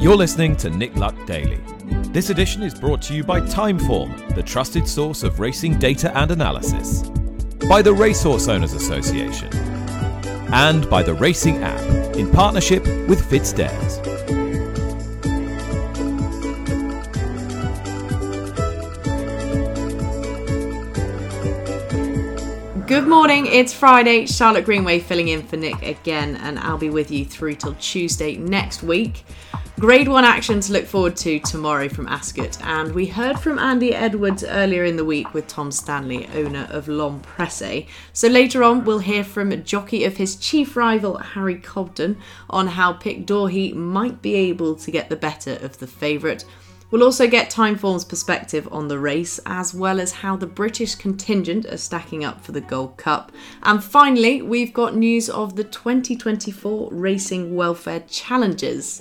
You're listening to Nick Luck Daily. This edition is brought to you by Timeform, the trusted source of racing data and analysis, by the Racehorse Owners Association, and by the Racing app in partnership with FitzDares. Good morning, it's Friday. Charlotte Greenway filling in for Nick again, and I'll be with you through till Tuesday next week. Grade 1 action to look forward to tomorrow from Ascot, and we heard from Andy Edwards earlier in the week with Tom Stanley, owner of L'Homme Presse. So later on, we'll hear from jockey of his chief rival, Harry Cobden, on how Pic D'Orhy might be able to get the better of the favourite. We'll also get Timeform's perspective on the race, as well as how the British contingent are stacking up for the Gold Cup. And finally, we've got news of the 2024 Racing Welfare Challenges.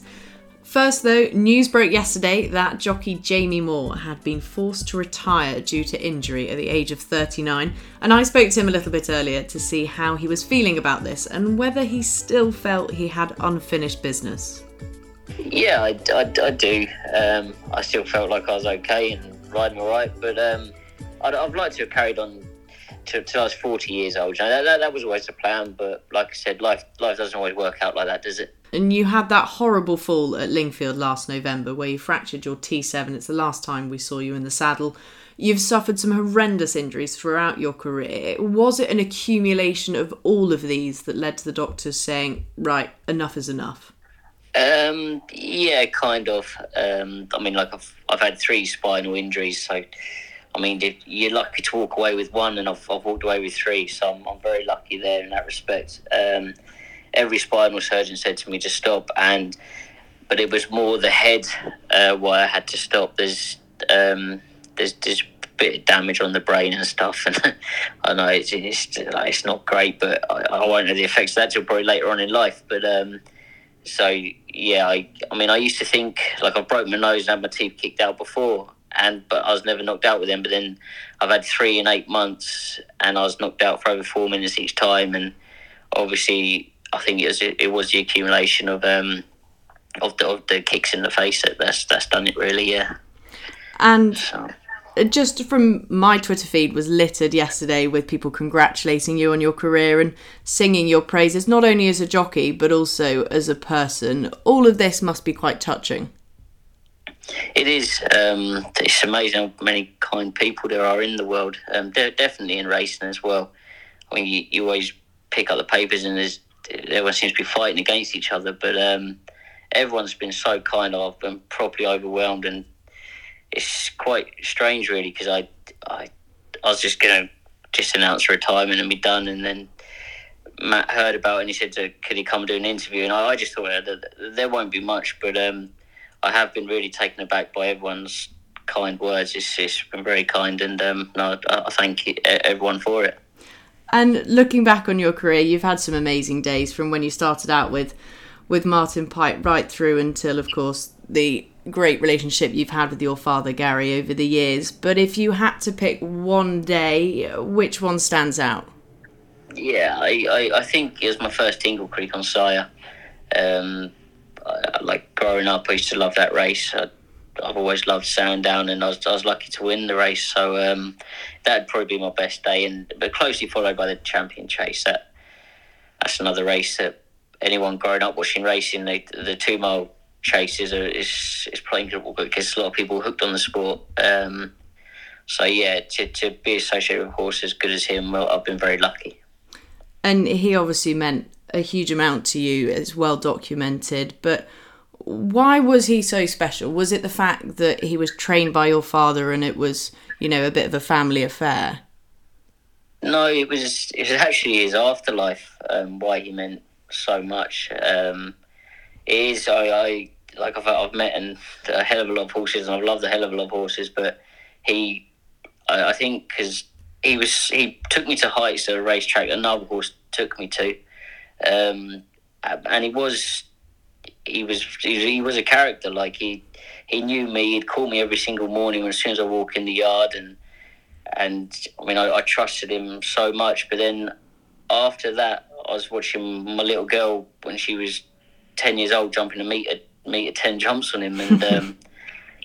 First, though, news broke yesterday that jockey Jamie Moore had been forced to retire due to injury at the age of 39. And I spoke to him a little bit earlier to see how he was feeling about this and whether he still felt he had unfinished business. Yeah, I, I, I do. Um, I still felt like I was okay and riding all right, but um, I'd, I'd like to have carried on till, I was 40 years old. That, that, that was always the plan, but like I said, life life doesn't always work out like that, does it? And you had that horrible fall at Lingfield last November where you fractured your T7. It's the last time we saw you in the saddle. You've suffered some horrendous injuries throughout your career. Was it an accumulation of all of these that led to the doctors saying, right, enough is enough? Um, yeah, kind of. Um, I mean, like I've I've had three spinal injuries, so I mean, you're lucky to walk away with one, and I've, I've walked away with three, so I'm, I'm very lucky there in that respect. Um, every spinal surgeon said to me to stop, and but it was more the head uh, why I had to stop. There's um, there's there's a bit of damage on the brain and stuff, and I know it's it's, like, it's not great, but I, I won't know the effects of that till probably later on in life, but. Um, so yeah, I, I mean, I used to think like I broke my nose and had my teeth kicked out before, and but I was never knocked out with them. But then I've had three in eight months, and I was knocked out for over four minutes each time. And obviously, I think it was it was the accumulation of um of the of the kicks in the face that that's that's done it really. Yeah. And so just from my Twitter feed was littered yesterday with people congratulating you on your career and singing your praises, not only as a jockey but also as a person. All of this must be quite touching. It is. Um, it's amazing how many kind people there are in the world. Um, definitely in racing as well. I mean, you, you, always pick up the papers and there's everyone seems to be fighting against each other, but um, everyone's been so kind. I've been properly overwhelmed and it's quite strange, really, because I, I, I was just going to just announce retirement and be done, and then Matt heard about it and he said, "Can he come do an interview?" And I, I just thought there won't be much, but um, I have been really taken aback by everyone's kind words. It's, it's been very kind, and um, no, I, I thank everyone for it. And looking back on your career, you've had some amazing days from when you started out with with Martin Pipe right through until, of course, the great relationship you've had with your father, Gary, over the years. But if you had to pick one day, which one stands out? Yeah, I, I, I think it was my first Tingle Creek on Sire. Um, I, like growing up, I used to love that race. I, have always loved Sandown, and I was, I was lucky to win the race. So um, that'd probably be my best day, and but closely followed by the Champion Chase. That that's another race that anyone growing up watching racing, the, the two mile chase is a, is is playing because a lot of people hooked on the sport. Um, so yeah, to, to be associated with a horse as good as him, well, I've been very lucky. And he obviously meant a huge amount to you. It's well documented, but why was he so special? Was it the fact that he was trained by your father and it was, you know, a bit of a family affair? No, it was. It was actually his afterlife. Um, why he meant so much. Um, it is. I, I like I've, I've met and a hell of a lot of horses, and I've loved a hell of a lot of horses. But he, I, I think, because he was he took me to heights at a racetrack another horse took me to, um, and he was he was he was a character. Like he he knew me. He'd call me every single morning as soon as I walk in the yard, and and I mean I, I trusted him so much. But then after that, I was watching my little girl when she was 10 years old jumping a metre meter ten jumps on him, and um,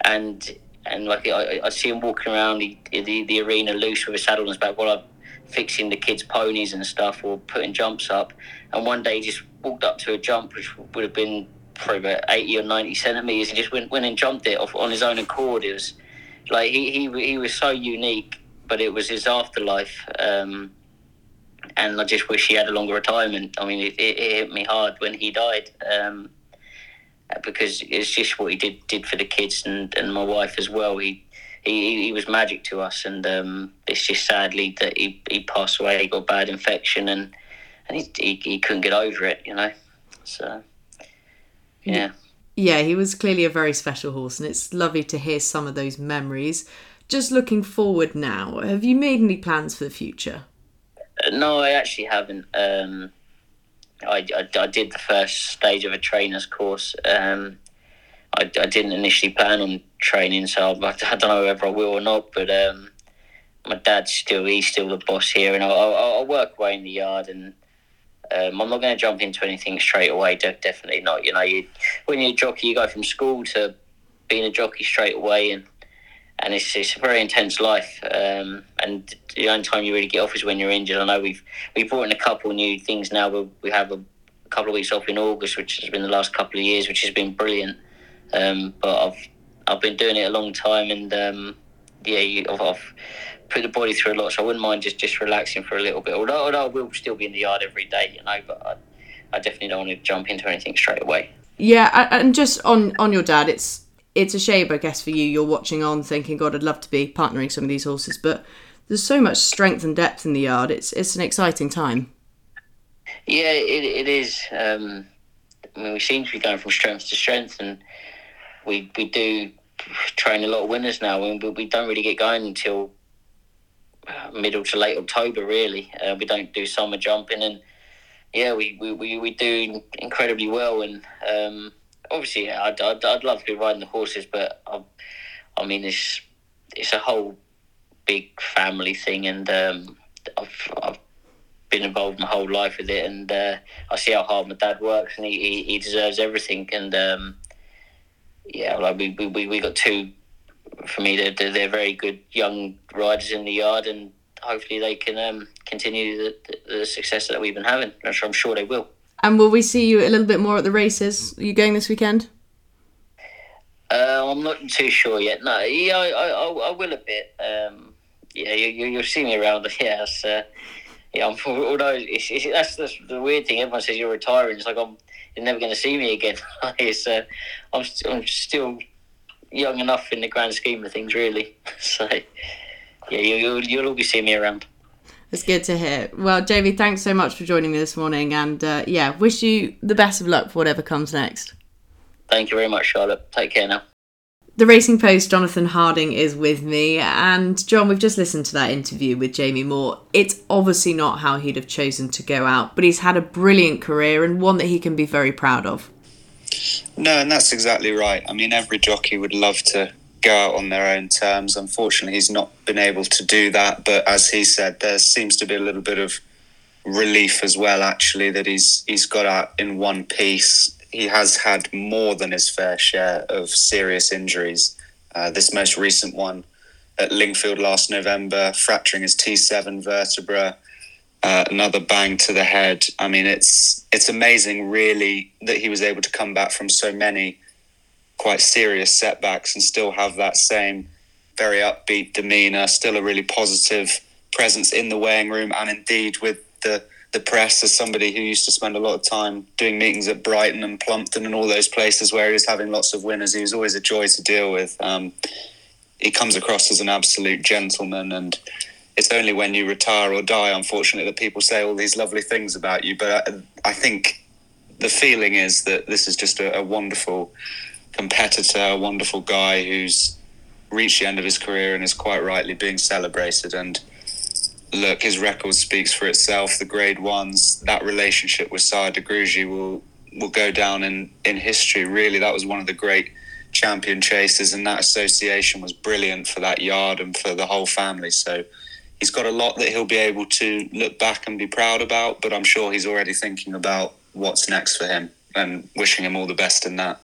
and and like I, I see him walking around the, the, the arena loose with a saddle on his back while I'm fixing the kids' ponies and stuff or putting jumps up. And one day he just walked up to a jump which would have been probably about 80 or 90 centimeters. He just went, went and jumped it off on his own accord. It was like he, he, he was so unique, but it was his afterlife. Um, and I just wish he had a longer retirement. I mean, it, it, it hit me hard when he died. Um, because it's just what he did did for the kids and, and my wife as well. He he, he was magic to us, and um, it's just sadly that he, he passed away. He got bad infection, and and he, he, he couldn't get over it, you know. So yeah. Yeah, he was clearly a very special horse, and it's lovely to hear some of those memories. Just looking forward now, have you made any plans for the future? Uh, no, I actually haven't. Um, I, I, I, did the first stage of a trainer's course. Um, I, I didn't initially plan on training, so I, I don't know whether I will or not. But um, my dad's still he's still the boss here, and I'll, I'll, I'll work away in the yard. And um, I'm not going to jump into anything straight away. De- definitely not. You know, you when you're a jockey, you go from school to being a jockey straight away, and and it's, it's a very intense life. Um, and the only time you really get off is when you're injured. I know we've we brought in a couple new things now. We we have a couple of weeks off in August, which has been the last couple of years, which has been brilliant. Um, but I've I've been doing it a long time, and um, yeah, you, I've, I've, put the body through a lot, so I wouldn't mind just, just relaxing for a little bit. Although, although I will still be in the yard every day, you know, but I, I definitely don't want to jump into anything straight away. Yeah, and just on on your dad, it's it's a shame, I guess, for you. You're watching on, thinking, God, I'd love to be partnering some of these horses, but there's so much strength and depth in the yard. It's it's an exciting time. Yeah, it, it is. Um, I mean, we seem to be going from strength to strength, and we we do train a lot of winners now. We we don't really get going until middle to late October. Really, uh, we don't do summer jumping, and yeah, we we, we, we do incredibly well, and. Um, obviously, yeah, I'd, I'd, I'd love to be riding the horses, but I, I mean, it's it's a whole big family thing, and um, I've, I've been involved my whole life with it, and uh, I see how hard my dad works, and he, he, he deserves everything. And um, yeah, like we, we, we got two. For me, they're, they're very good young riders in the yard, and hopefully they can um, continue the, the success that we've been having. I'm sure they will. And will we see you a little bit more at the races? Are you going this weekend? Uh, I'm not too sure yet. No, yeah, I, I, I will a bit. Um, yeah, you, you'll see me around. Yes, uh, yeah. I'm, although it's, it's, that's, that's the weird thing. Everyone says you're retiring. It's like I'm you're never going to see me again. it's, uh, I'm, st- I'm still young enough in the grand scheme of things, really. so yeah, you, you'll you'll all be seeing me around. It's good to hear. Well, Jamie, thanks so much for joining me this morning, and uh, yeah, wish you the best of luck for whatever comes next. Thank you very much, Charlotte. Take care now. The Racing Post, Jonathan Harding is with me, and John, we've just listened to that interview with Jamie Moore. It's obviously not how he'd have chosen to go out, but he's had a brilliant career and one that he can be very proud of. No, and that's exactly right. I mean, every jockey would love to go out on their own terms. Unfortunately, he's not been able to do that. But as he said, there seems to be a little bit of relief as well. Actually, that he's he's got out in one piece. He has had more than his fair share of serious injuries. Uh, this most recent one at Lingfield last November, fracturing his T7 vertebra. Uh, another bang to the head. I mean, it's it's amazing, really, that he was able to come back from so many quite serious setbacks and still have that same very upbeat demeanor, still a really positive presence in the weighing room and indeed with the the press as somebody who used to spend a lot of time doing meetings at Brighton and Plumpton and all those places where he was having lots of winners. He was always a joy to deal with. Um, he comes across as an absolute gentleman, and it's only when you retire or die, unfortunately, that people say all these lovely things about you. But I, I think the feeling is that this is just a, a wonderful competitor, a wonderful guy who's reached the end of his career and is quite rightly being celebrated. And look, his record speaks for itself. The grade ones, that relationship with Sire De Grugy will will go down in, in history. Really, that was one of the great champion chases, and that association was brilliant for that yard and for the whole family. So he's got a lot that he'll be able to look back and be proud about, but I'm sure he's already thinking about what's next for him and wishing him all the best in that.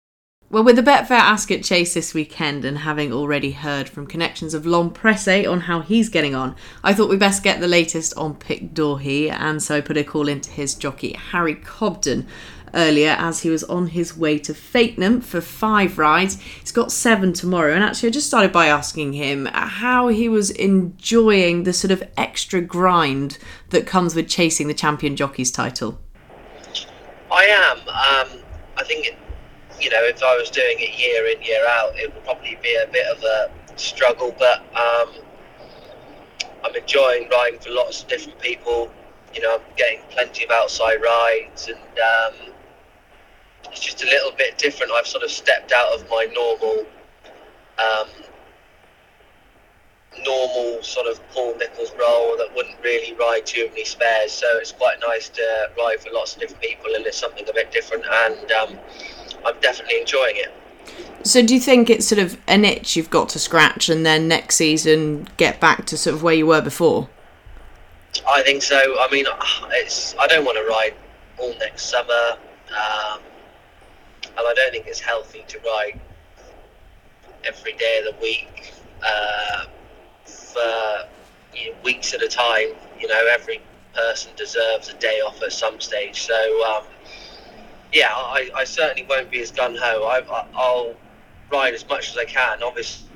Well, with the Betfair Ascot Chase this weekend and having already heard from connections of L'Homme Presse on how he's getting on, I thought we best get the latest on Pic D'Orhy, and so I put a call into his jockey Harry Cobden earlier as he was on his way to Fakenham for five rides. He's got seven tomorrow, and actually, I just started by asking him how he was enjoying the sort of extra grind that comes with chasing the champion jockey's title. I am. Um, I think you know, if I was doing it year in, year out, it would probably be a bit of a struggle. But um, I'm enjoying riding for lots of different people. You know, I'm getting plenty of outside rides, and um, it's just a little bit different. I've sort of stepped out of my normal, um, normal sort of Paul Nicholls role that wouldn't really ride too many spares. So it's quite nice to ride for lots of different people, and it's something a bit different. And um, I'm definitely enjoying it. So, do you think it's sort of an itch you've got to scratch, and then next season get back to sort of where you were before? I think so. I mean, it's I don't want to ride all next summer, um, and I don't think it's healthy to ride every day of the week uh, for you know, weeks at a time. You know, every person deserves a day off at some stage. So, um, yeah, I, I certainly won't be as gun ho. I'll ride as much as I can. Obviously,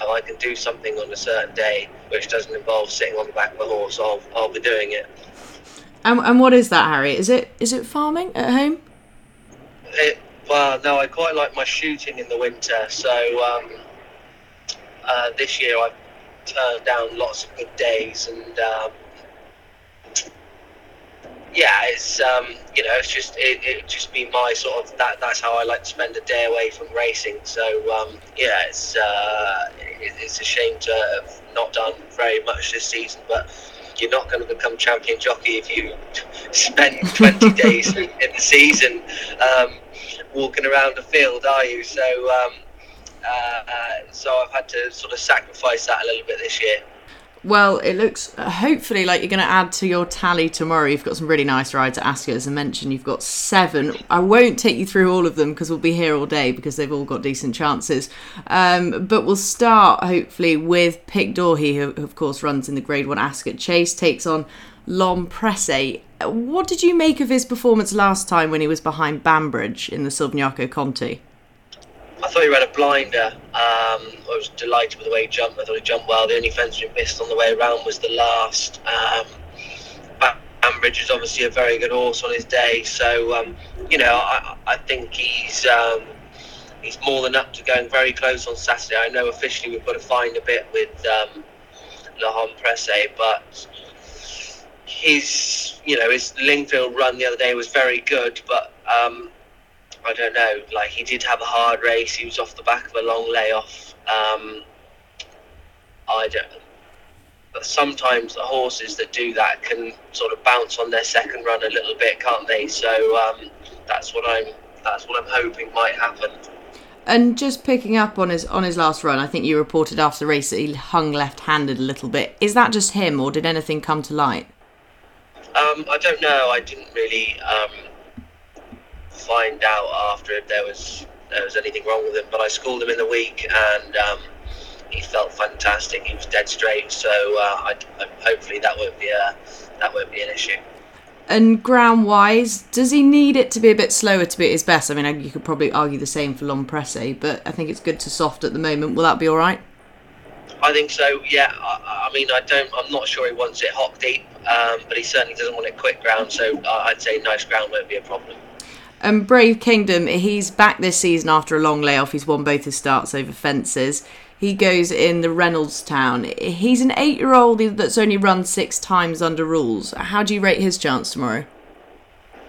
if I can do something on a certain day which doesn't involve sitting on the back of a horse, I'll, I'll be doing it. And, and what is that, Harry? Is it is it farming at home? It, well, no, I quite like my shooting in the winter. So um, uh, this year I've turned down lots of good days and um, yeah, it's um, you know, it's just it, it just be my sort of that. That's how I like to spend a day away from racing. So um, yeah, it's uh, it, it's a shame to have not done very much this season, but you're not going to become champion jockey if you spend 20 days in the season um, walking around the field, are you? So um, uh, uh, so I've had to sort of sacrifice that a little bit this year. Well, it looks hopefully like you're going to add to your tally tomorrow. You've got some really nice rides at Ascot, as I mentioned. You've got seven. I won't take you through all of them because we'll be here all day because they've all got decent chances. Um, but we'll start hopefully with Pic D'Orhy, who of course runs in the Grade One Ascot Chase, takes on L'Homme Presse. What did you make of his performance last time when he was behind Banbridge in the Silviniaco Conti? I thought he ran a blinder. Um, I was delighted with the way he jumped. I thought he jumped well. The only fence he missed on the way around was the last. Um, Banbridge is obviously a very good horse on his day, so um, you know I, I think he's um, he's more than up to going very close on Saturday. I know officially we've got to find a bit with um, L'Homme Presse, but his you know his Lingfield run the other day was very good, but um, I don't know. Like he did have a hard race. He was off the back of a long layoff. Um, I don't. But sometimes the horses that do that can sort of bounce on their second run a little bit, can't they? So um, that's what I'm. That's what I'm hoping might happen. And just picking up on his on his last run, I think you reported after the race that he hung left-handed a little bit. Is that just him, or did anything come to light? Um, I don't know. I didn't really. Um, find out after if there was there was anything wrong with him. But I schooled him in the week, and um, he felt fantastic. He was dead straight. So uh, I, I, hopefully that won't be a that won't be an issue. And ground wise, does he need it to be a bit slower to be at his best? I mean, you could probably argue the same for L'Homme Presse, but I think it's good to soft at the moment. Will that be all right? I think so. Yeah. I, I mean, I don't. I'm not sure he wants it hot deep, um, but he certainly doesn't want it quick ground. So I'd say nice ground won't be a problem. And Brave Kingdom, he's back this season after a long layoff. He's won both his starts over fences. He goes in the Reynoldstown. He's an eight year old that's only run six times under rules. How do you rate his chance tomorrow?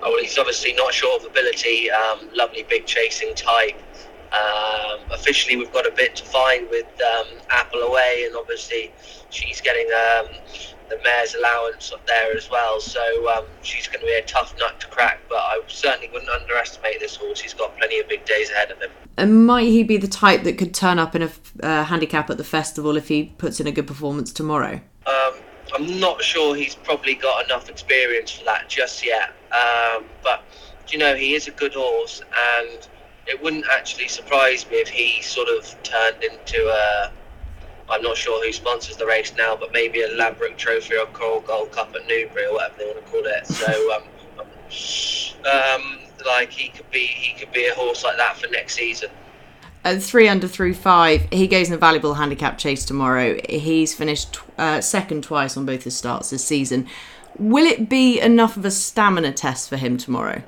Oh, well, he's obviously not short of ability. Um, lovely big chasing type. Um, officially, we've got a bit to find with um, Apple away, and obviously, she's getting um, the mare's allowance up there as well. So um, she's going to be a tough nut to crack. But I certainly wouldn't underestimate this horse. He's got plenty of big days ahead of him. And might he be the type that could turn up in a uh, handicap at the festival if he puts in a good performance tomorrow? Um, I'm not sure he's probably got enough experience for that just yet. Um, but you know, he is a good horse, and it wouldn't actually surprise me if he sort of turned into a. I'm not sure who sponsors the race now, but maybe a Ladbroke Trophy or Coral Gold Cup at Newbury or whatever they want to call it. So, um, um, like he could be, he could be a horse like that for next season. At Threeunderthrufive, he goes in a valuable handicap chase tomorrow. He's finished uh, second twice on both his starts this season. Will it be enough of a stamina test for him tomorrow?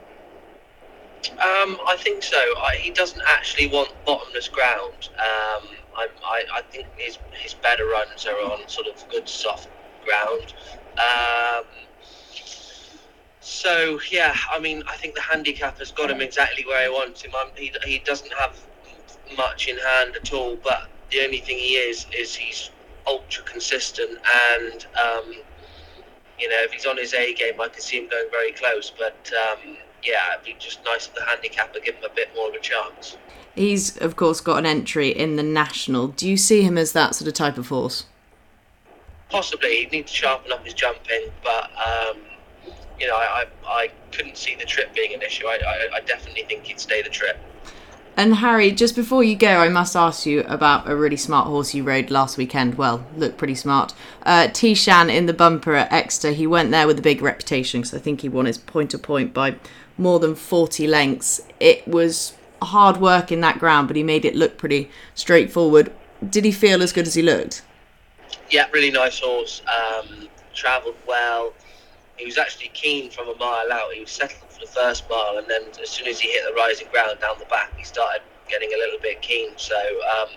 Um, I think so. I, he doesn't actually want bottomless ground. Um, I, I, I, think his his better runs are on sort of good soft ground. Um, so yeah, I mean, I think the handicap has got him exactly where I want him. I'm, he he doesn't have much in hand at all, but the only thing he is is he's ultra consistent and. Um, you know, if he's on his A game, I can see him going very close. But um, yeah, it'd be just nice if the handicap handicapper give him a bit more of a chance. He's, of course, got an entry in the national. Do you see him as that sort of type of horse? Possibly. He'd need to sharpen up his jumping, but um, you know, I, I, I, couldn't see the trip being an issue. I, I, I definitely think he'd stay the trip. And Harry, just before you go, I must ask you about a really smart horse you rode last weekend. Well, looked pretty smart. Uh, Tishan in the bumper at Exeter. He went there with a big reputation because I think he won his point to point by more than 40 lengths. It was hard work in that ground, but he made it look pretty straightforward. Did he feel as good as he looked? Yeah, really nice horse. Um, travelled well. He was actually keen from a mile out. He was settled for the first mile, and then as soon as he hit the rising ground down the back, he started getting a little bit keen. So um,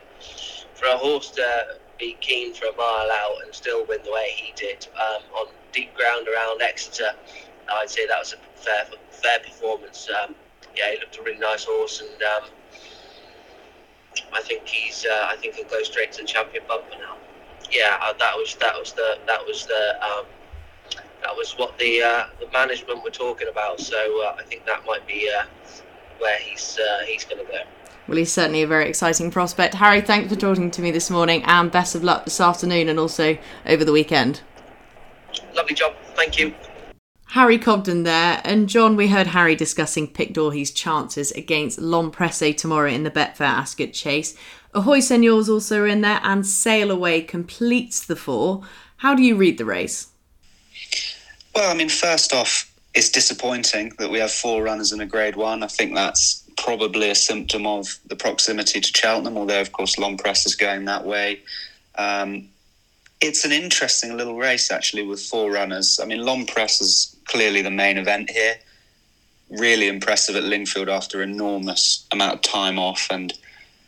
for a horse to be keen for a mile out and still win the way he did um, on deep ground around Exeter, I'd say that was a fair fair performance. Um, yeah, he looked a really nice horse, and um, I think he's uh, I think he'll go straight to the champion bumper now. Yeah, uh, that was that was the that was the um, that was what the uh, the management were talking about. So uh, I think that might be uh, where he's uh, he's going to go. Well, he's certainly a very exciting prospect. Harry, thanks for talking to me this morning, and best of luck this afternoon and also over the weekend. Lovely job. Thank you. Harry Cobden there, and John, we heard Harry discussing Pic D'Orhy's chances against L'Homme tomorrow in the Betfair Ascot Chase. Ahoy Senor's also in there, and Sail Away completes the four. How do you read the race? Well, I mean, first off, it's disappointing that we have four runners in a Grade One. I think that's probably a symptom of the proximity to Cheltenham, although of course L'Homme Presse is going that way. Um, it's an interesting little race actually with four runners. I mean, L'Homme Presse is clearly the main event here. Really impressive at Lingfield after enormous amount of time off, and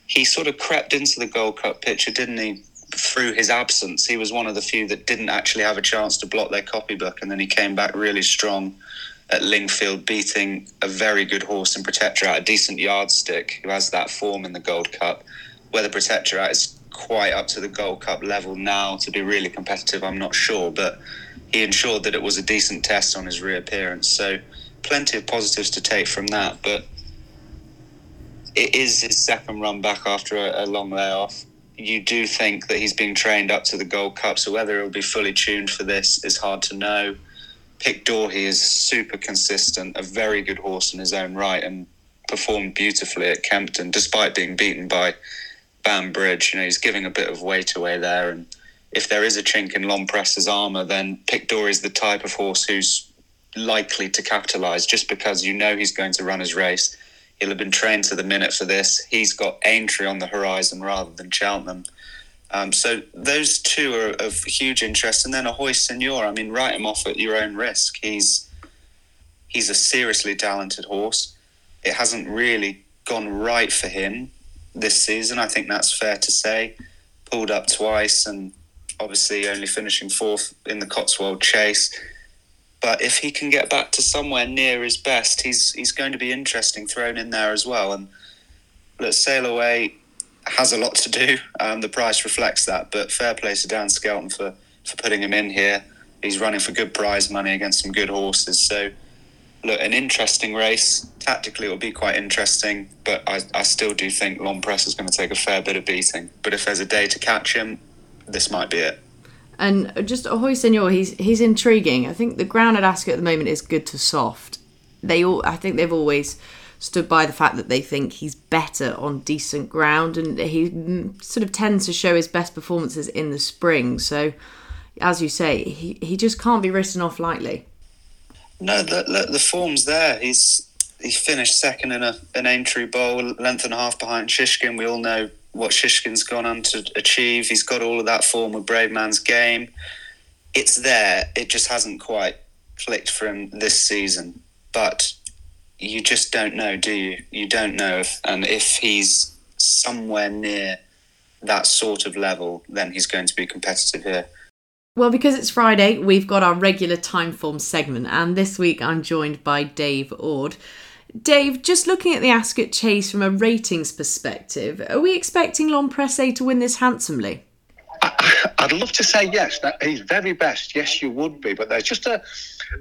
he sort of crept into the Gold Cup picture, didn't he? Through his absence, he was one of the few that didn't actually have a chance to block their copybook, and then he came back really strong at Lingfield, beating a very good horse in Protectorat, a decent yardstick who has that form in the Gold Cup. Whether Protectorat is quite up to the Gold Cup level now to be really competitive, I'm not sure, but he ensured that it was a decent test on his reappearance. So, plenty of positives to take from that, but it is his second run back after a, a long layoff. You do think that he's being trained up to the Gold Cup, so whether he'll be fully tuned for this is hard to know. Pic D'Orhy is super consistent, a very good horse in his own right, and performed beautifully at Kempton, despite being beaten by Banbridge. You know, he's giving a bit of weight away there. And if there is a chink in L'Homme Presse's armour, then Pic D'Orhy is the type of horse who's likely to capitalise just because you know he's going to run his race. He'll have been trained to the minute for this. He's got Aintree on the horizon rather than Cheltenham. Um, so those two are of huge interest. And then Ahoy Senor, I mean, write him off at your own risk. He's he's a seriously talented horse. It hasn't really gone right for him this season. I think that's fair to say. Pulled up twice and obviously only finishing fourth in the Cotswold Chase. But if he can get back to somewhere near his best, he's he's going to be interesting thrown in there as well. And let's sail away has a lot to do. Um, the price reflects that. But fair play to Dan Skelton for for putting him in here. He's running for good prize money against some good horses. So look, an interesting race. Tactically, it'll be quite interesting, but I, I still do think L'Homme Presse is going to take a fair bit of beating. But if there's a day to catch him, this might be it. And just Ahoy Senor, he's he's intriguing. I think the ground at Ascot at the moment is good to soft. They all, I think they've always stood by the fact that they think he's better on decent ground, and he mm, sort of tends to show his best performances in the spring. So, as you say, he, he just can't be written off lightly. No, the, the, the form's there. He's he finished second in a, an Aintree Bowl, length and a half behind Shishkin. We all know what Shishkin's gone on to achieve. He's got all of that form of brave man's game. It's there. It just hasn't quite clicked for him this season. But you just don't know, do you? You don't know. If, and if he's somewhere near that sort of level, then he's going to be competitive here. Well, because it's Friday, we've got our regular Timeform segment, and this week I'm joined by Dave Ord. Dave, just looking at the Ascot Chase from a ratings perspective, are we expecting L'Homme Presse to win this handsomely? I'd love to say yes. That he's very best. Yes, you would be. But there's just a,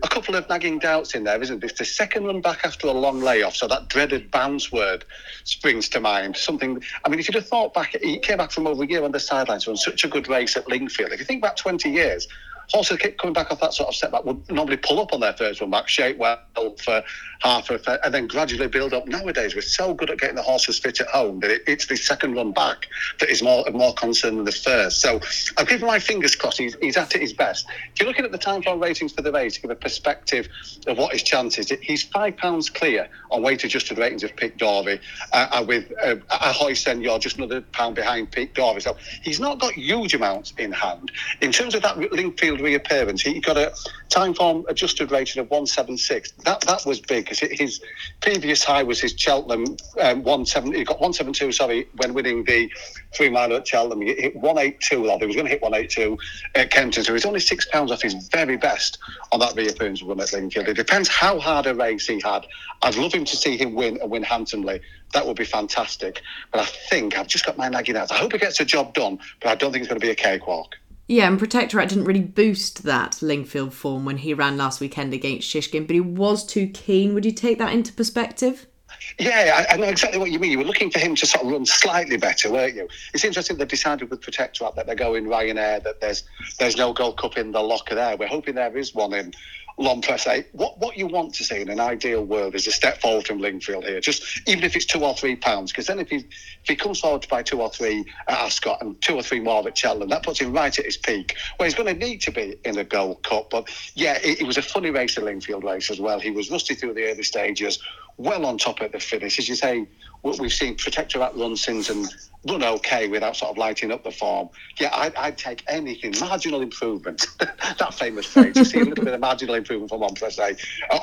a couple of nagging doubts in there, isn't it? It's the second run back after a long layoff, so that dreaded bounce word springs to mind. Something. I mean, if you'd have thought back, he came back from over a year on the sidelines, on such a good race at Lingfield. If you think back 20 years, horses keep coming back off that sort of setback would normally pull up on their first run back, shape well for half of and then gradually build up. Nowadays, we're so good at getting the horses fit at home that it, it's the second run back that is more more concern than the first. So I've given my fingers crossed. He's, he's at his best. If you're looking at the time trial ratings for the race, to give a perspective of what his chances, is he's five pounds clear on weight adjusted ratings of Pic D'Orhy, uh, with uh, Ahoy Senor just another pound behind Pic D'Orhy. So he's not got huge amounts in hand. In terms of that Lingfield reappearance, he got a Timeform adjusted rating of 176. That that was big because his previous high was his Cheltenham um, 170. He got 172. Sorry, when winning the three mile at Cheltenham, he hit 182. Lad, he was going to hit 182 at Kempton, so he's only six pounds off his very best on that reappearance run at Lingfield. It depends how hard a race he had. I'd love him to see him win and win handsomely. That would be fantastic. But I think I've just got my nagging out. I hope he gets the job done, but I don't think it's going to be a cakewalk. Yeah, and Protectorat didn't really boost that Lingfield form when he ran last weekend against Shishkin, but he was too keen. Would you take that into perspective? Yeah, I, I, know exactly what you mean. You were looking for him to sort of run slightly better, weren't you? It's interesting they've decided with Protectorat that they're going Ryanair, that there's there's no Gold Cup in the locker there. We're hoping there is one in L'Homme Presse. Eh, what what you want to see in an ideal world is a step forward from Lingfield here, just even if it's two or three pounds, because then if he if he comes forward by two or three at Ascot and two or three more at Cheltenham, that puts him right at his peak, where he's going to need to be in the Gold Cup. But yeah, it, it was a funny race, the Lingfield race as well. He was rusty through the early stages, well on top at the finish. As you say, what we've seen Protectorat run since and run okay without sort of lighting up the form. Yeah, I'd, I'd take anything, marginal improvement. that famous phrase. To see a little bit of marginal improvement from L'Homme Presse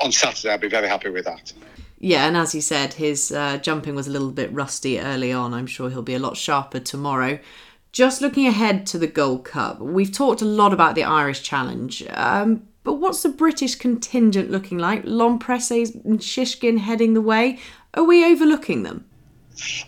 on Saturday, I'd be very happy with that. Yeah, and as you said, his uh, jumping was a little bit rusty early on. I'm sure he'll be a lot sharper tomorrow. Just looking ahead to the Gold Cup, we've talked a lot about the Irish Challenge. Um, but what's the British contingent looking like? L'Homme Presse's and Shishkin heading the way. Are we overlooking them?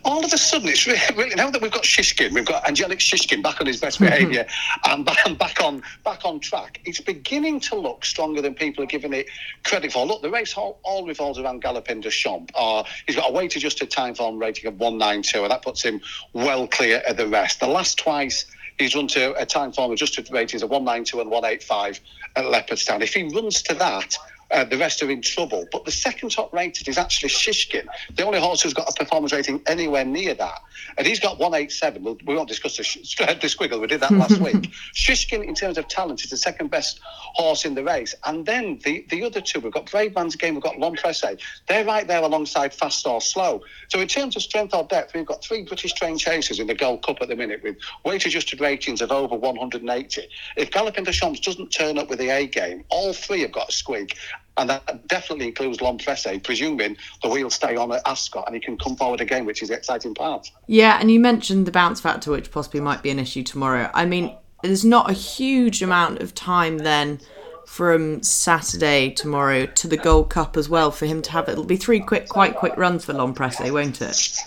all of a sudden, it's really, now that we've got Shishkin, we've got Angelic Shishkin back on his best behaviour and back on back on track. It's beginning to look stronger than people are giving it credit for. Look, the race all, all revolves around Galopin Des Champs. Uh, he's got a weight adjusted Timeform rating of 192, and that puts him well clear of the rest. The last twice he's run to a Timeform adjusted ratings of 192 and 185 at Leopardstown. If he runs to that, uh, the rest are in trouble. But the second top rated is actually Shishkin, the only horse who's got a performance rating anywhere near that. And he's got 187. We'll, we won't discuss the, sh- the squiggle, we did that last week. Shishkin, in terms of talent, is the second best horse in the race. And then the, the other two, we've got Brave Man's Game, we've got L'Homme Presse. They're right there alongside Fast or Slow. So in terms of strength or depth, we've got three British trained chasers in the Gold Cup at the minute with weight adjusted ratings of over 180. If Galopin Des Champs doesn't turn up with the A game, all three have got a squeak and that definitely includes L'Homme Presse, presuming the wheels stay on at Ascot and he can come forward again, which is the exciting part. Yeah, and you mentioned the bounce factor, which possibly might be an issue tomorrow. I mean, there's not a huge amount of time then from Saturday tomorrow to the Gold Cup as well for him to have. It'll be three quick, quite quick runs for L'Homme Presse, won't it?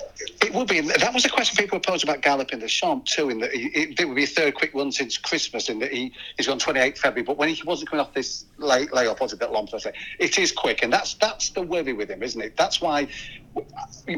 It would be. That was a question people were posed about Galopin Des Champs too. In that it, it would be a third quick run since Christmas. In that he he's on 28th February, but when he wasn't coming off this lay, layoff, was a bit long. So it is quick, and that's that's the worry with him, isn't it? That's why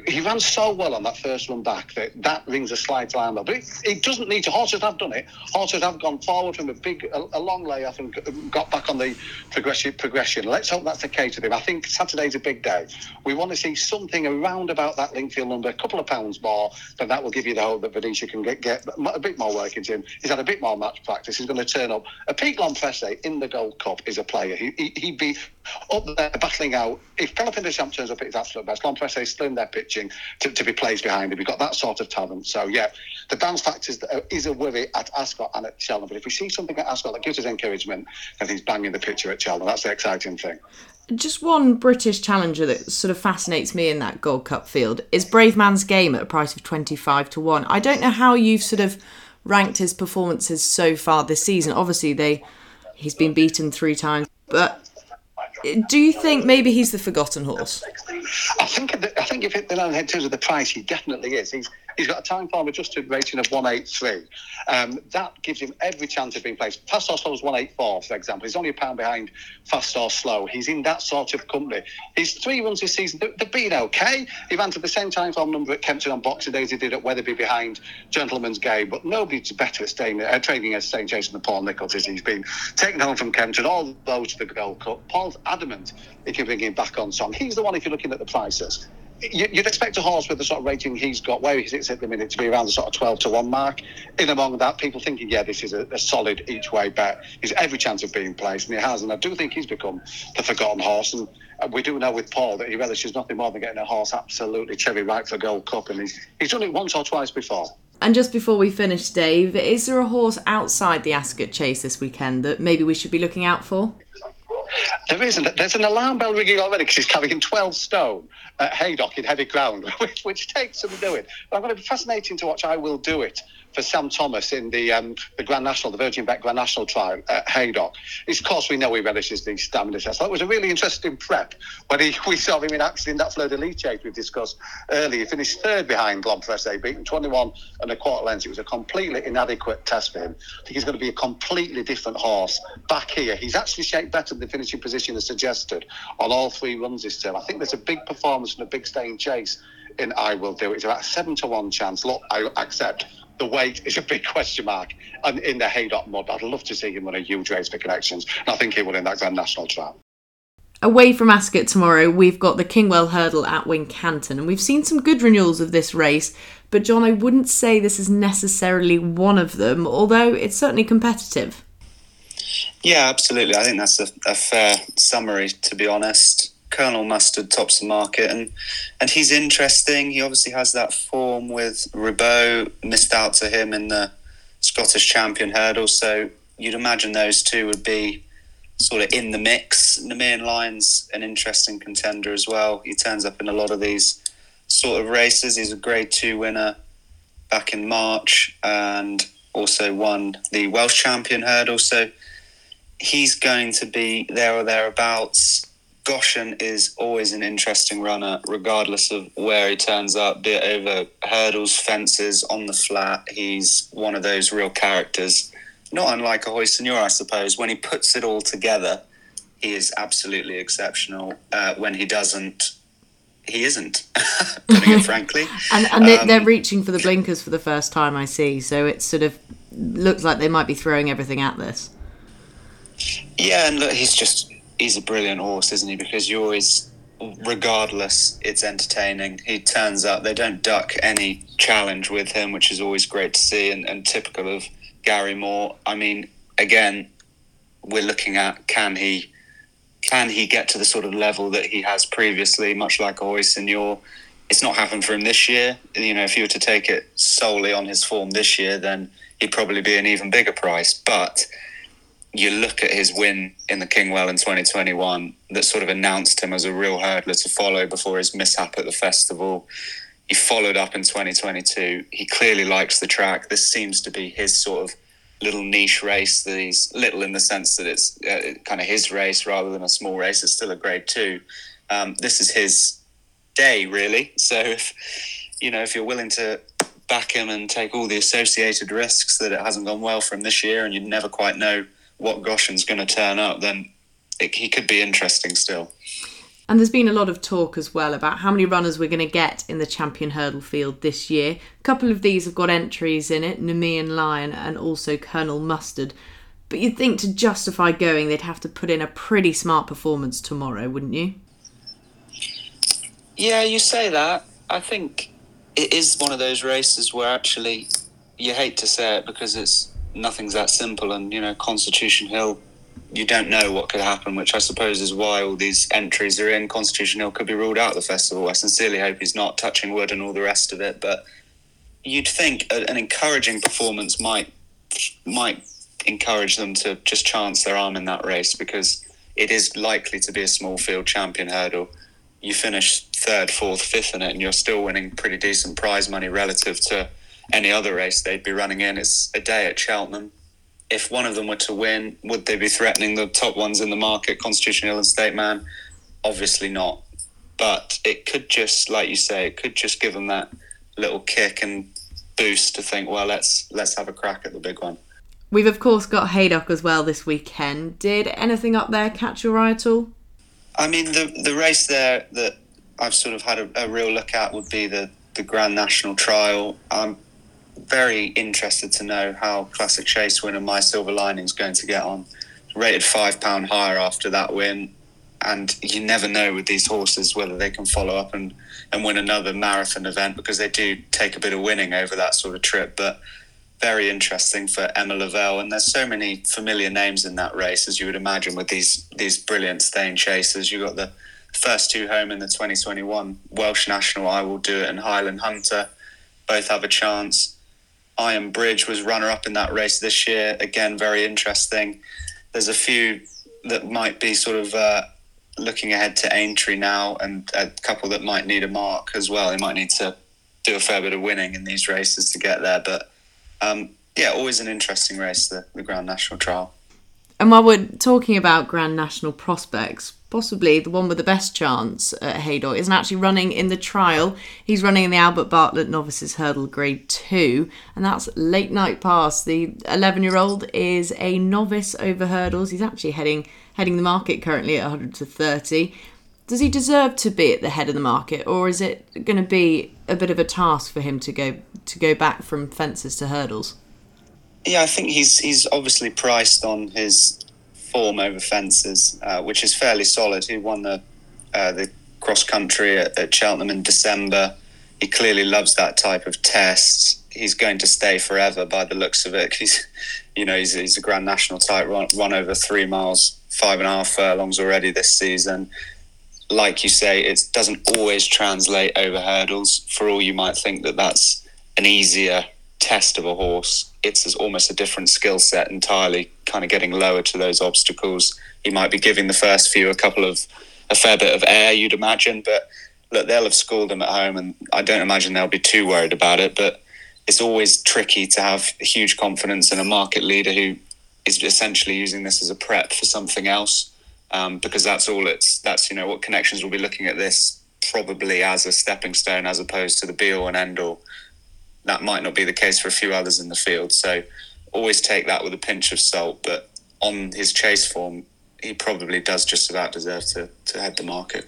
he ran so well on that first run back that that rings a slight alarm bell. But it, it, doesn't need to. Horses have done it. Horses have gone forward from a big, a, a long layoff and um, got back on the progression. Progression. Let's hope that's the case with him. I think Saturday's a big day. We want to see something around about that Lingfield number, a couple of pounds more, then that will give you the hope that Venetia can get, get a bit more work into him. He's had a bit more match practice. He's going to turn up. A Pete L'Homme Presse in the Gold Cup is a player. He, he, he'd be up there battling out. If Galopin Des Champs turns up at his absolute best, L'Homme Presse is still in there pitching to, to be placed behind him. We've got that sort of talent. So, yeah, the bounce factor is, uh, is a worry at Ascot and at Cheltenham. But if we see something at Ascot that gives us encouragement, then he's banging the picture at Cheltenham. That's the exciting thing. Just one British challenger that sort of fascinates me in that Gold Cup field is Brave Man's Game at a price of 25 to 1. I don't know how you've sort of ranked his performances so far this season. Obviously, they he's been beaten three times, but do you think maybe he's the forgotten horse? I think I think if it, in terms of the price, he definitely is. He's he's got a Timeform adjusted rating of 183. Um, that gives him every chance of being placed. Fast or Slow is 184, for example. He's only a pound behind Fast or Slow. He's in that sort of company. His three runs this season, they've been okay. He ran to the same Timeform number at Kempton on Boxing Day as he did at Wetherby behind Gentlemansgame, but nobody's better at staying, uh, training as staying chasing than Paul Nicholls is. He's been taken home from Kempton, all those to the Gold Cup. Paul's adamant he can bring him back on song. He's the one if you're looking at the prices you'd expect a horse with the sort of rating he's got, where he sits at the minute, to be around the sort of 12 to 1 mark. In among that, people thinking, yeah, this is a, a solid each way bet. He's every chance of being placed, and he has. And I do think he's become the forgotten horse. And uh, we do know with Paul that he relishes nothing more than getting a horse absolutely cherry ripe for Gold Cup. And he's, he's done it once or twice before. And just before we finish, Dave, is there a horse outside the Ascot Chase this weekend that maybe we should be looking out for? There isn't. There's an alarm bell ringing already because he's carrying 12 stone at Haydock in heavy ground, which, which takes some doing. But I'm going to be fascinating to watch. I will do it for Sam Thomas in the um, the Grand National, the Virgin Bet Grand National trial at Haydock. Of course, we know he relishes the stamina test. That was a really interesting prep when he, we saw him in action in that Fleur de Lis chase we discussed earlier. He finished third behind L'Homme Presse, beaten 21 and a quarter lengths. It was a completely inadequate test for him. I think he's going to be a completely different horse back here. He's actually shaped better than the finishing position as suggested on all three runs this term. I think there's a big performance and a big staying chase in I Will Do It. It's about seven to one chance. Look, I accept the weight is a big question mark. And in the Haydock mud, I'd love to see him win a huge race for connections. And I think he will in that Grand National trial. Away from Ascot tomorrow, we've got the Kingwell Hurdle at Wincanton, and we've seen some good renewals of this race. But John, I wouldn't say this is necessarily one of them, although it's certainly competitive. Yeah, absolutely. I think that's a, a fair summary, to be honest. Colonel Mustard tops the market, and and he's interesting. He obviously has that form with Rubaud, missed out to him in the Scottish Champion Hurdle. So you'd imagine those two would be sort of in the mix. Nemean Lion's an interesting contender as well. He turns up in a lot of these sort of races. He's a Grade Two winner back in March, and also won the Welsh Champion Hurdle. So he's going to be there or thereabouts Goshen is always an interesting runner, regardless of where he turns up, be it over hurdles, fences, on the flat. He's one of those real characters. Not unlike Ahoy Senor, I suppose. When he puts it all together, he is absolutely exceptional. Uh, when he doesn't, he isn't, putting it frankly. and and they, um, they're reaching for the blinkers for the first time, I see. So it sort of looks like they might be throwing everything at this. Yeah, and look, he's just he's a brilliant horse, isn't he? Because you always, regardless, it's entertaining. He turns up. They don't duck any challenge with him, which is always great to see and, and typical of Gary Moore. I mean, again, we're looking at can he can he get to the sort of level that he has previously, much like Ahoy Senor? It's not happened for him this year. You know, if you were to take it solely on his form this year, then he'd probably be an even bigger price. But you look at his win in the Kingwell in 2021 that sort of announced him as a real hurdler to follow before his mishap at the festival. He followed up in 2022. He clearly likes the track. This seems to be his sort of little niche race that he's little in the sense that it's uh, kind of his race rather than a small race. It's still a grade two. Um, this is his day, really. So if you know if you're willing to back him and take all the associated risks that it hasn't gone well for him this year, and you never quite know what Goshen's going to turn up, then it, he could be interesting still. And there's been a lot of talk as well about how many runners we're going to get in the champion hurdle field this year. A couple of these have got entries in it Nemean Lion and also Colonel Mustard. But you'd think to justify going, they'd have to put in a pretty smart performance tomorrow, wouldn't you? Yeah, you say that. I think it is one of those races where actually you hate to say it because it's nothing's that simple, and you know Constitution Hill, you don't know what could happen, which I suppose is why all these entries are in. Constitution Hill could be ruled out of the festival. I sincerely hope he's not touching wood and all the rest of it, but you'd think an encouraging performance might might encourage them to just chance their arm in that race because it is likely to be a small field champion hurdle. You finish third, fourth, fifth in it, and you're still winning pretty decent prize money relative to any other race they'd be running in. It's a day at Cheltenham. If one of them were to win, would they be threatening the top ones in the market, Constitution Hill and State Man? Obviously not. But it could just, like you say, it could just give them that little kick and boost to think, well, let's let's have a crack at the big one. We've of course got Haydock as well this weekend. Did anything up there catch your eye at all? I mean, the the race there that I've sort of had a, a real look at would be the the Grand National Trial. I'm very interested to know how Classic Chase winner My Silver Lining is going to get on. Rated five pound higher after that win, and you never know with these horses whether they can follow up and and win another marathon event because they do take a bit of winning over that sort of trip, but very interesting for Emma Lavelle. And there's so many familiar names in that race, as you would imagine, with these these brilliant staying chasers. You got the first two home in the 2021 Welsh National. Iwilldoit, and Highland Hunter both have a chance. Iron Bridge was runner up in that race this year. Again, very interesting. There's a few that might be sort of uh, looking ahead to Aintree now, and a couple that might need a mark as well. They might need to do a fair bit of winning in these races to get there, but um, yeah, always an interesting race, the, the Grand National Trial. And while we're talking about Grand National prospects, possibly the one with the best chance uh, at Haydock isn't actually running in the trial. He's running in the Albert Bartlett Novices Hurdle Grade 2, and that's Latenightpass. The 11 year old is a novice over hurdles. He's actually heading heading the market currently at 100 to 30. Does he deserve to be at the head of the market, or is it going to be a bit of a task for him to go to go back from fences to hurdles? Yeah, I think he's he's obviously priced on his form over fences, uh, which is fairly solid. He won the uh, the cross country at, at, Cheltenham in December. He clearly loves that type of test. He's going to stay forever by the looks of it. He's, you know, he's, he's a Grand National type, run, run over three miles, five and a half furlongs already this season. Like you say, it doesn't always translate over hurdles. For all you might think that that's an easier test of a horse, it's almost a different skill set entirely, kind of getting lower to those obstacles. He might be giving the first few a couple of a fair bit of air, you'd imagine, but look, they'll have schooled him at home, and I don't imagine they'll be too worried about it. But it's always tricky to have huge confidence in a market leader who is essentially using this as a prep for something else, um, because that's all it's that's you know what connections will be looking at this probably as a stepping stone as opposed to the be all and end all that might not be the case for a few others in the field. So always take that with a pinch of salt. But on his chase form, he probably does just about deserve to, to head the market.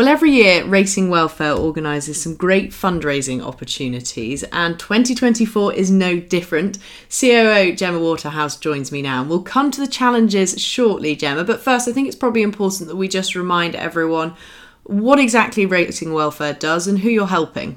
Well, every year, Racing Welfare organises some great fundraising opportunities, and 2024 is no different. COO Gemma Waterhouse joins me now, and we'll come to the challenges shortly, Gemma. But first, I think it's probably important that we just remind everyone what exactly Racing Welfare does and who you're helping.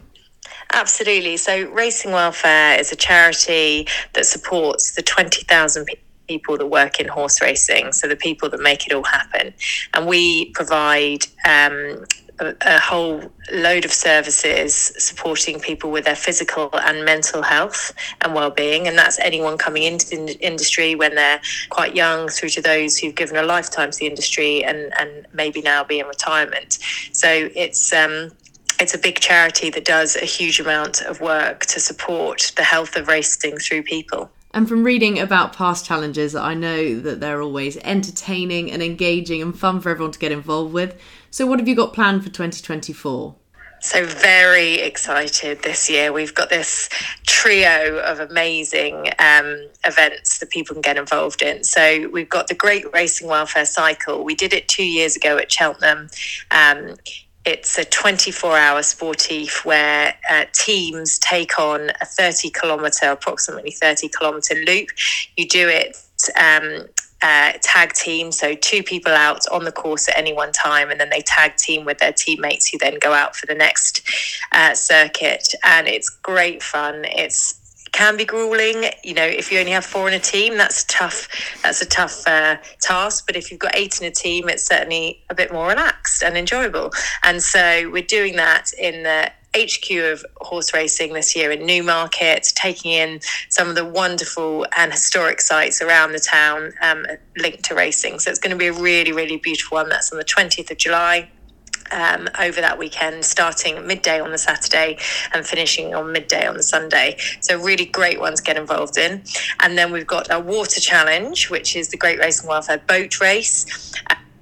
Absolutely. So, Racing Welfare is a charity that supports the 20,000 people people that work in horse racing, so the people that make it all happen. And we provide um, a, a, whole load of services supporting people with their physical and mental health and well-being. And that's anyone coming into the industry when they're quite young through to those who've given a lifetime to the industry and and maybe now be in retirement. So it's um it's a big charity that does a huge amount of work to support the health of racing through people. And from reading about past challenges, I know that they're always entertaining and engaging and fun for everyone to get involved with. So, what have you got planned for 2024? So, very excited this year. We've got this trio of amazing um, events that people can get involved in. So, we've got the Great Racing Welfare Cycle. We did it two years ago at Cheltenham. Um, it's a 24 hour sportif where uh, teams take on a 30 kilometre, approximately 30 kilometre loop. You do it um, uh, tag team, so two people out on the course at any one time, and then they tag team with their teammates who then go out for the next uh, circuit. And it's great fun. It's can be grueling. You know, if you only have four in a team, that's tough. That's a tough uh, task. But if you've got eight in a team, it's certainly a bit more relaxed and enjoyable. And so we're doing that in the HQ of horse racing this year in Newmarket, taking in some of the wonderful and historic sites around the town um, linked to racing. So it's going to be a really, really beautiful one. That's on the 20th of July. Um, over that weekend, starting midday on the Saturday and finishing on midday on the Sunday. So, really great one to get involved in. And then we've got a water challenge, which is the Great Racing Welfare Boat Race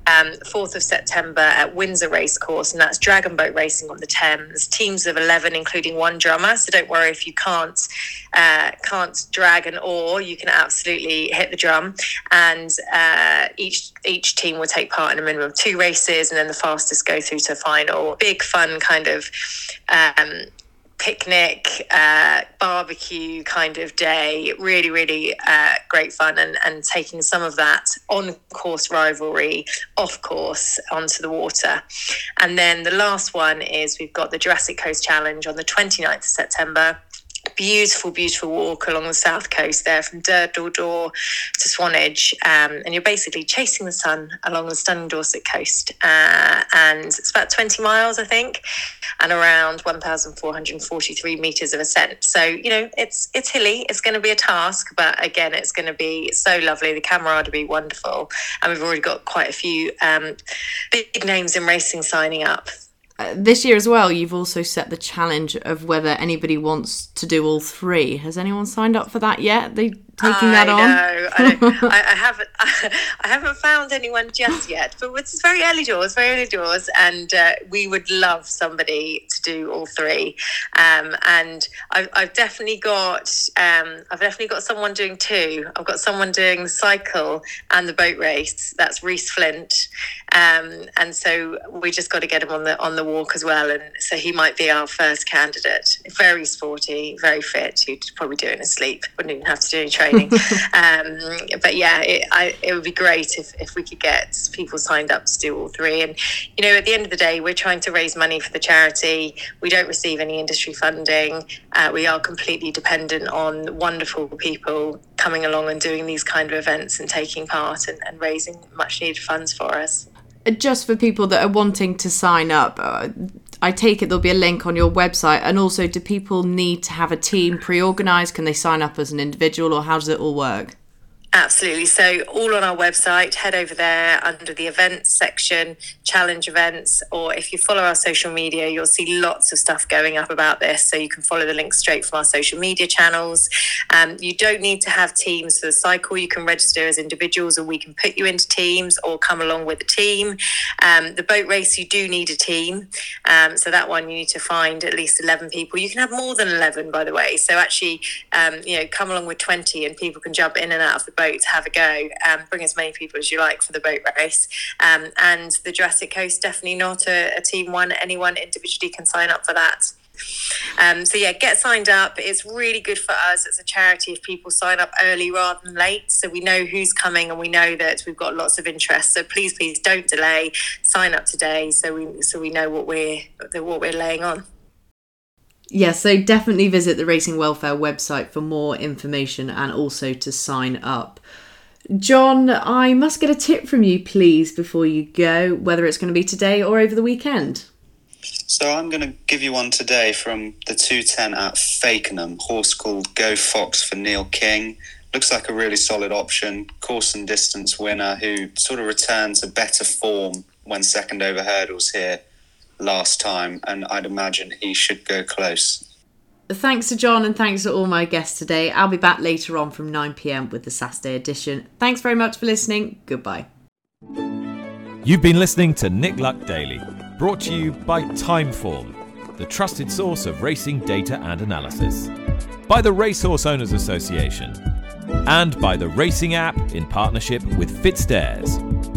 um, 4th of September at Windsor Racecourse, and that's dragon boat racing on the Thames. Teams of 11, including one drummer. So don't worry if you can't uh, can't drag an oar, you can absolutely hit the drum. And uh, each each team will take part in a minimum of two races, and then the fastest go through to final. Big fun kind of um, picnic, uh, barbecue kind of day. Really, really uh, great fun and, and taking some of that on course rivalry off course onto the water. And then the last one is we've got the Jurassic Coast Challenge on the 29th of September beautiful, beautiful walk along the south coast there from Durdle Door to Swanage. Um, and you're basically chasing the sun along the stunning Dorset coast. Uh, and it's about 20 miles, I think, and around 1,443 metres of ascent. So, you know, it's it's hilly. It's going to be a task, but again, it's going to be so lovely. The camaraderie wonderful. And we've already got quite a few um, big names in racing signing up Uh, this year as well, you've also set the challenge of whether anybody wants to do all three. Has anyone signed up for that yet? They taking I that on? Know. I, I, haven't. I haven't found anyone just yet, but it's very early doors, very early doors, and uh, we would love somebody to do all three. Um, and I've, I've, definitely got. Um, I've definitely got someone doing two. I've got someone doing the cycle and the boat race. That's Reese Flint, um, and so we just got to get him on the on the walk as well. And so he might be our first candidate. Very sporty, very fit. He'd probably do it in his sleep. Wouldn't even have to do any training training. um, but yeah, it, I, it would be great if, if we could get people signed up to do all three. And, you know, at the end of the day, we're trying to raise money for the charity. We don't receive any industry funding. Uh, we are completely dependent on wonderful people coming along and doing these kind of events and taking part and, and raising much needed funds for us just for people that are wanting to sign up, uh, I take it there'll be a link on your website. And also, do people need to have a team pre organized? Can they sign up as an individual, or how does it all work? Absolutely. So, all on our website, head over there under the events section, challenge events, or if you follow our social media, you'll see lots of stuff going up about this. So, you can follow the link straight from our social media channels. Um, you don't need to have teams for the cycle. You can register as individuals, or we can put you into teams or come along with a team. Um, the boat race, you do need a team. Um, so, that one you need to find at least 11 people. You can have more than 11, by the way. So, actually, um, you know, come along with 20 and people can jump in and out of the boat to have a go. Um, bring as many people as you like for the boat race. Um, and the Jurassic Coast, definitely not a, a team one. Anyone individually can sign up for that. Um, so yeah, get signed up. It's really good for us as a charity if people sign up early rather than late, so we know who's coming and we know that we've got lots of interest. So please, please don't delay. Sign up today, so we so we know what we're what we're laying on. Yeah, so definitely visit the Racing Welfare website for more information and also to sign up. John, I must get a tip from you, please, before you go, whether it's going to be today or over the weekend. So I'm going to give you one today from the 210 at Fakenham, horse called Go Fox for Neil King. Looks like a really solid option, course and distance winner who sort of returns a better form when second over hurdles here last time, and I'd imagine he should go close. Thanks to John and thanks to all my guests today. I'll be back later on from 9 pm with the Saturday edition. Thanks very much for listening. Goodbye. You've been listening to Nick Luck Daily, brought to you by Timeform, the trusted source of racing data and analysis. By the Racehorse Owners Association. And by the Racing app in partnership with FitzDares.